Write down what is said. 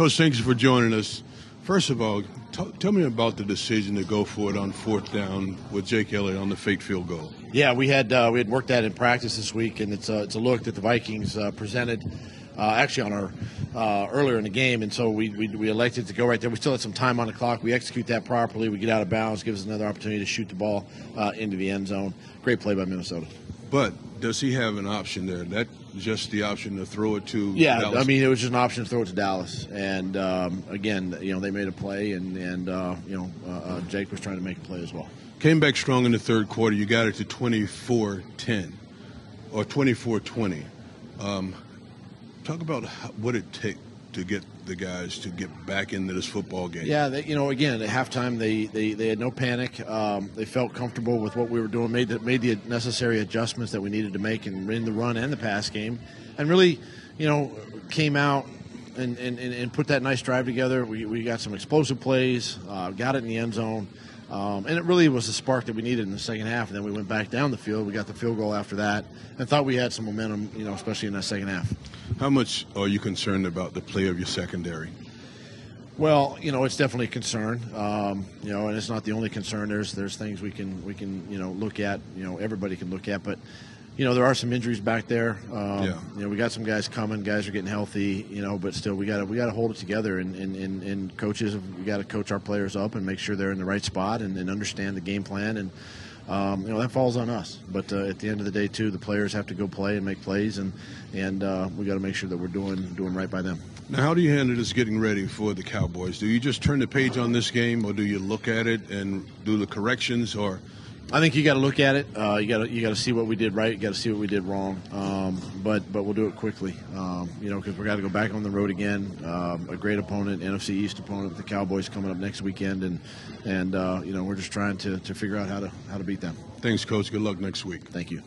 Coach, thanks for joining us. First of all, t- tell me about the decision to go for it on fourth down with Jake Elliott on the fake field goal. Yeah, we had uh, we had worked that in practice this week, and it's a, it's a look that the Vikings uh, presented uh, actually on our uh, earlier in the game, and so we, we, we elected to go right there. We still had some time on the clock. We execute that properly. We get out of bounds, gives us another opportunity to shoot the ball uh, into the end zone. Great play by Minnesota. But does he have an option there? That just the option to throw it to? Yeah, Dallas? I mean it was just an option to throw it to Dallas, and um, again, you know they made a play, and and uh, you know uh, uh, Jake was trying to make a play as well. Came back strong in the third quarter. You got it to 24-10 or 24-20. Um, talk about what it take to get the guys to get back into this football game. Yeah, they, you know, again at halftime they, they, they had no panic. Um, they felt comfortable with what we were doing, made the, made the necessary adjustments that we needed to make in, in the run and the pass game, and really, you know, came out and, and, and put that nice drive together. We, we got some explosive plays, uh, got it in the end zone. Um, and it really was the spark that we needed in the second half. And then we went back down the field. We got the field goal after that, and thought we had some momentum, you know, especially in that second half. How much are you concerned about the play of your secondary? Well, you know, it's definitely a concern. Um, you know, and it's not the only concern. There's there's things we can we can you know look at. You know, everybody can look at, but you know, there are some injuries back there. Um, Yeah. You know, we got some guys coming. Guys are getting healthy. You know, but still, we got to we got to hold it together. And, and, and, and coaches, we got to coach our players up and make sure they're in the right spot and, and understand the game plan. And um, you know that falls on us. But uh, at the end of the day, too, the players have to go play and make plays, and and uh, we got to make sure that we're doing doing right by them. Now, how do you handle this getting ready for the Cowboys? Do you just turn the page on this game, or do you look at it and do the corrections, or I think you got to look at it. Uh, you got to you got to see what we did right. You got to see what we did wrong. Um, but but we'll do it quickly. Um, you know, because we got to go back on the road again. Um, a great opponent, NFC East opponent, the Cowboys coming up next weekend, and and uh, you know we're just trying to, to figure out how to how to beat them. thanks, coach? Good luck next week. Thank you.